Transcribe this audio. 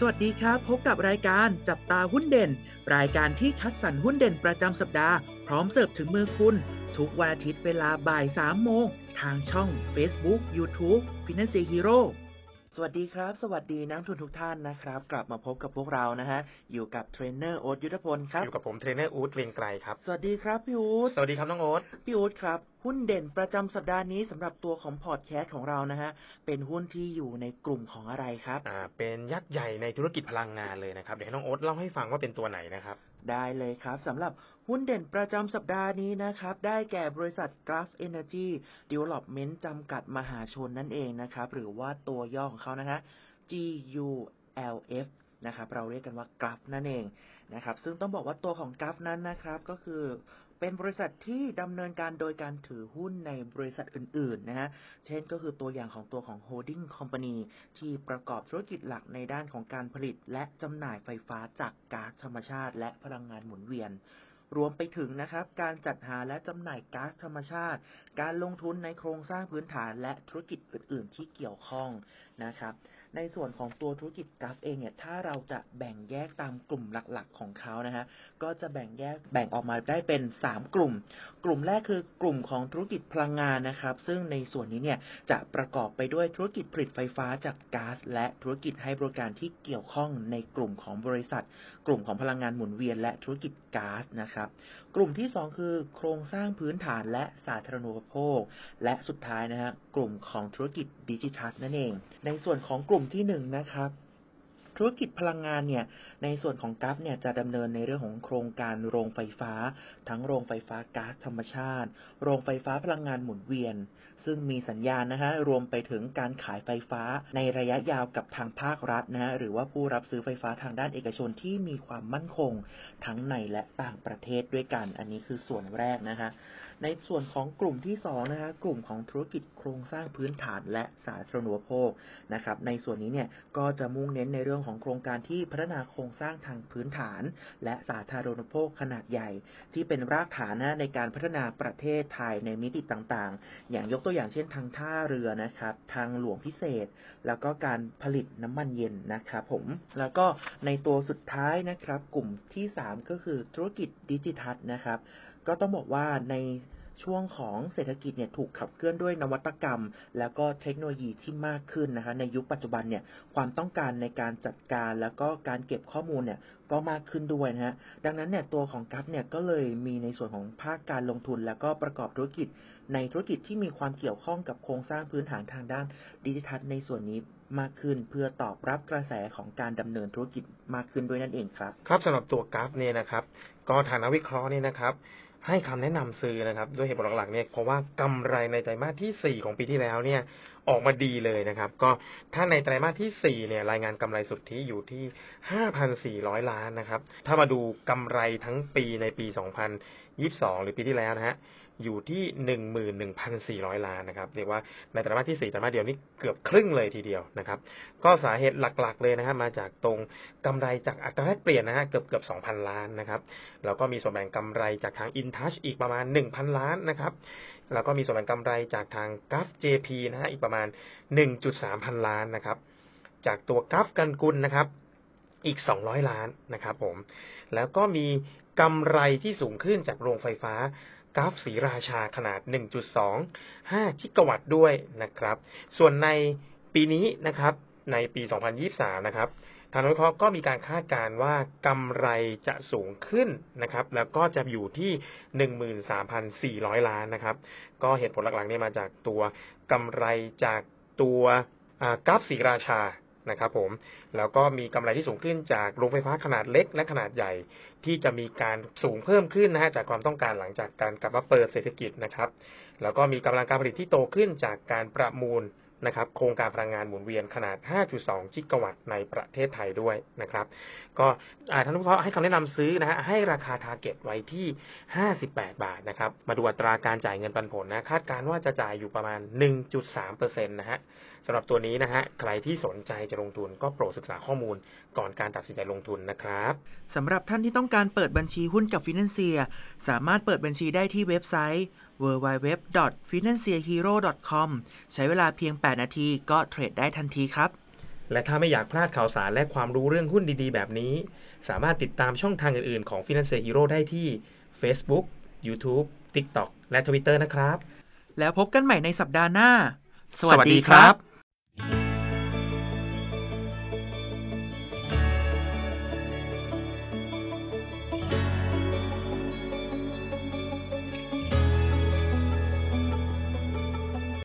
สวัสดีครับ พบกับรายการจับตาหุ้นเด่น รายการที่คัดสรรหุ้นเด่นประจำสัปดาห์ พร้อมเสิร์ฟถึงมือคุณ ทุกวันอาทิตย์เวลาบ่าย3โมง ทางช่อง Facebook YouTube Finansia Hero สวัสดีครับ สวัสดีนักลงทุนทุกท่านนะครับ กลับมาพบกับพวกเรานะฮะ อยู่กับเทรนเนอร์โอ๊ตยุทธพลครับ อยู่กับผมเทรนเนอร์อู๊ดเวียงไกรครับ สวัสดีครับพี่อู๊ดสวัสดีครับน้องโอ๊ตพี่อู๊ดครับ หุ้นเด่นประจำสัปดาห์นี้สำหรับตัวของพอร์ตแคสต์ของเรานะฮะเป็นหุ้นที่อยู่ในกลุ่มของอะไรครับอ่าเป็นยักษ์ใหญ่ในธุรกิจพลังงานเลยนะครับ เดี๋ยวให้น้องโอ๊ตเล่าให้ฟังว่าเป็นตัวไหนนะครับ ได้เลยครับสำหรับหุ้นเด่นประจำสัปดาห์นี้นะครับ ได้แก่บริษัท Graph Energy Development จำกัดมหาชนนั่นเองนะครับ หรือว่าตัวย่อของเขานะฮะ GULF นะครับเราเรียกกันว่า Graph นั่นเอง นะครับ ซึ่งต้องบอกว่าตัวของ Graph นั้นนะครับก็คือเป็นบริษัทที่ดำเนินการโดยการถือหุ้นในบริษัทอื่น ๆ นะฮะ เช่นก็คือตัวอย่างของตัวของ Holding Company ที่ประกอบธุรกิจหลักในด้านของการผลิต และจำหน่ายไฟฟ้าจากก๊าซธรรมชาติ และพลังงานหมุนเวียน รวมไปถึงนะครับ การจัดหาและจำหน่ายก๊าซธรรมชาติ การลงทุนในโครงสร้างพื้นฐานและธุรกิจอื่น ๆ ที่เกี่ยวข้องนะครับ ในส่วนของตัวธุรกิจกราฟเองเนี่ยถ้าเราจะแบ่งแยกตามกลุ่มหลักๆของเขานะฮะก็จะแบ่งแยกแบ่งออกมาได้เป็น 3 กลุ่ม กลุ่มแรกคือกลุ่มของธุรกิจพลังงานนะครับ ซึ่งในส่วนนี้เนี่ยจะประกอบไปด้วยธุรกิจผลิตไฟฟ้าจากก๊าซและธุรกิจให้บริการที่เกี่ยวข้องในกลุ่มของบริษัท กลุ่มของพลังงานหมุนเวียนและธุรกิจก๊าซนะครับกลุ่มที่ 2 คือ โครงสร้างพื้นฐานและสาธารณูปโภค และสุดท้ายนะฮะกลุ่มของธุรกิจดิจิทัลนั่นเอง ในส่วนของกลุ่มที่1นะครับ ธุรกิจพลังงานเนี่ย ในส่วนของกัฟเนี่ยจะดำเนินในเรื่องของโครงการโรงไฟฟ้า ทั้งโรงไฟฟ้าก๊าซธรรมชาติ โรงไฟฟ้าพลังงานหมุนเวียน ซึ่งมีสัญญาณนะฮะรวมไปถึงการขายไฟฟ้าในระยะยาวกับทางภาครัฐนะฮะหรือว่าผู้รับซื้อไฟฟ้าทางด้านเอกชนที่มีความมั่นคง ทั้งในและต่างประเทศด้วยกัน อันนี้คือส่วนแรกนะคะในส่วนของกลุ่มที่2นะคะกลุ่มของธุรกิจโครงสร้างพื้นฐานและสาธารณูปโภคนะครับในส่วนนี้เนี่ยก็จะมุ่งเน้นในเรื่องของโครงการที่พัฒนาโครงสร้างทางพื้นฐาน และสาธารณูปโภคขนาดใหญ่ ที่เป็นรากฐานนะในการพัฒนาประเทศไทยในมิติต่างๆ อย่างยกตัวอย่างเช่นทางท่าเรือนะครับทางหลวงพิเศษ แล้วก็การผลิตน้ำมันเย็นนะครับผมแล้วก็ในตัวสุดท้ายนะครับกลุ่มที่ 3 ก็คือธุรกิจดิจิทัลนะครับ ก็ต้องบอกว่าในช่วงของเศรษฐกิจเนี่ยถูกขับเคลื่อนด้วยนวัตกรรม แล้วก็เทคโนโลยีที่มากขึ้นนะคะในยุคปัจจุบันเนี่ยความต้องการในการจัดการแล้วก็การเก็บข้อมูลเนี่ยก็มากขึ้นด้วยนะฮะดังนั้นเนี่ยตัวของกัฟเนี่ยก็เลยมีในส่วนของภาคการลงทุน แล้วก็ประกอบธุรกิจ ในธุรกิจที่มีความเกี่ยวข้องกับโครงสร้างพื้นฐานทางด้านดิจิทัลในส่วนนี้มากขึ้นเพื่อตอบรับกระแสของการดำเนินธุรกิจมากขึ้นด้วยนั่นเองครับ ครับสำหรับตัวกราฟเนี่ยนะครับ ก็ทางนักวิเคราะห์เนี่ยนะครับ ให้คำแนะนำซื้อนะครับด้วยเหตุผลหลักๆเนี่ยเพราะว่ากำไรในไตรมาสที่ 4 ของปีที่แล้วเนี่ยออกมาดีเลยนะครับ ก็ถ้าในไตรมาสที่ 4 เนี่ยรายงานกำไรสุทธิอยู่ที่ 5,400 ล้านนะครับ ถ้ามาดูกำไรทั้งปีในปี 2022 หรือปีที่แล้วนะฮะ อยู่ที่11,400ล้านนะครับเรียกว่าในไตรมาสที่4ไตรมาสเดียวนี่เกือบครึ่งเลยทีเดียวนะครับ ก็สาเหตุหลักๆเลยนะครับมาจากตรงกำไรจากอัตราแลกเปลี่ยนนะฮะเกือบเกือบ2,000ล้านนะครับแล้วก็มีส่วนแบ่งกำไรจากทาง InTouch อีกประมาณ1,000ล้านนะครับแล้วก็มีส่วนแบ่งกำไรจากทาง g a f JP นะฮะอีกประมาณ 1.3 พันล้านนะครับ จากตัว g a f กันกุลนะครับ อีก 200 ล้านนะครับผม แล้วก็มีกำไรที่สูงขึ้นจากโรงไฟฟ้า กราฟสีราชาขนาด 1.25 กิกะวัตต์ด้วยนะครับ ส่วนในปีนี้นะครับ ในปี 2023 นะครับทางนักวิเคราะห์ก็มีการคาดการณ์ว่ากำไรจะสูงขึ้นนะครับ แล้วก็จะอยู่ที่ 13,400 ล้านนะครับ ก็เหตุผลหลักๆเนี่ยมาจากตัวกำไรจากตัวกราฟสีราชา นะครับผมแล้วก็มีกำไรที่สูงขึ้นจากโรงไฟฟ้าขนาดเล็กและขนาดใหญ่ ที่จะมีการสูงเพิ่มขึ้นนะฮะจากความต้องการหลังจากการกลับมาเปิดเศรษฐกิจนะครับแล้วก็มีกำลังการผลิตที่โตขึ้นจากการประมูลนะครับโครงการพลังงานหมุนเวียนขนาด 5.2 กิกะวัตต์ในประเทศไทยด้วยนะครับ ก็ท่านผู้ชมให้คำแนะนำซื้อนะฮะให้ราคา target ไว้ที่ 58 บาทนะครับ มาดูอัตราการจ่ายเงินปันผลนะ คาดการณ์ว่าจะจ่ายอยู่ประมาณ 1.3%นะฮะ สำหรับตัวนี้นะฮะใครที่สนใจจะลงทุนก็โปรดศึกษาข้อมูลก่อนการตัดสินใจลงทุนนะครับสำหรับท่านที่ต้องการเปิดบัญชีหุ้นกับ Finansia สามารถเปิดบัญชีได้ที่เว็บไซต์ www.financehero.com ใช้เวลาเพียง 8 นาทีก็เทรดได้ทันทีครับ และถ้าไม่อยากพลาดข่าวสารและความรู้เรื่องหุ้นดีๆ แบบนี้ สามารถติดตามช่องทางอื่นๆของ Finance Hero ได้ที่ Facebook YouTube TikTok และ Twitter นะครับ แล้วพบกันใหม่ในสัปดาห์หน้า สวัสดีครับ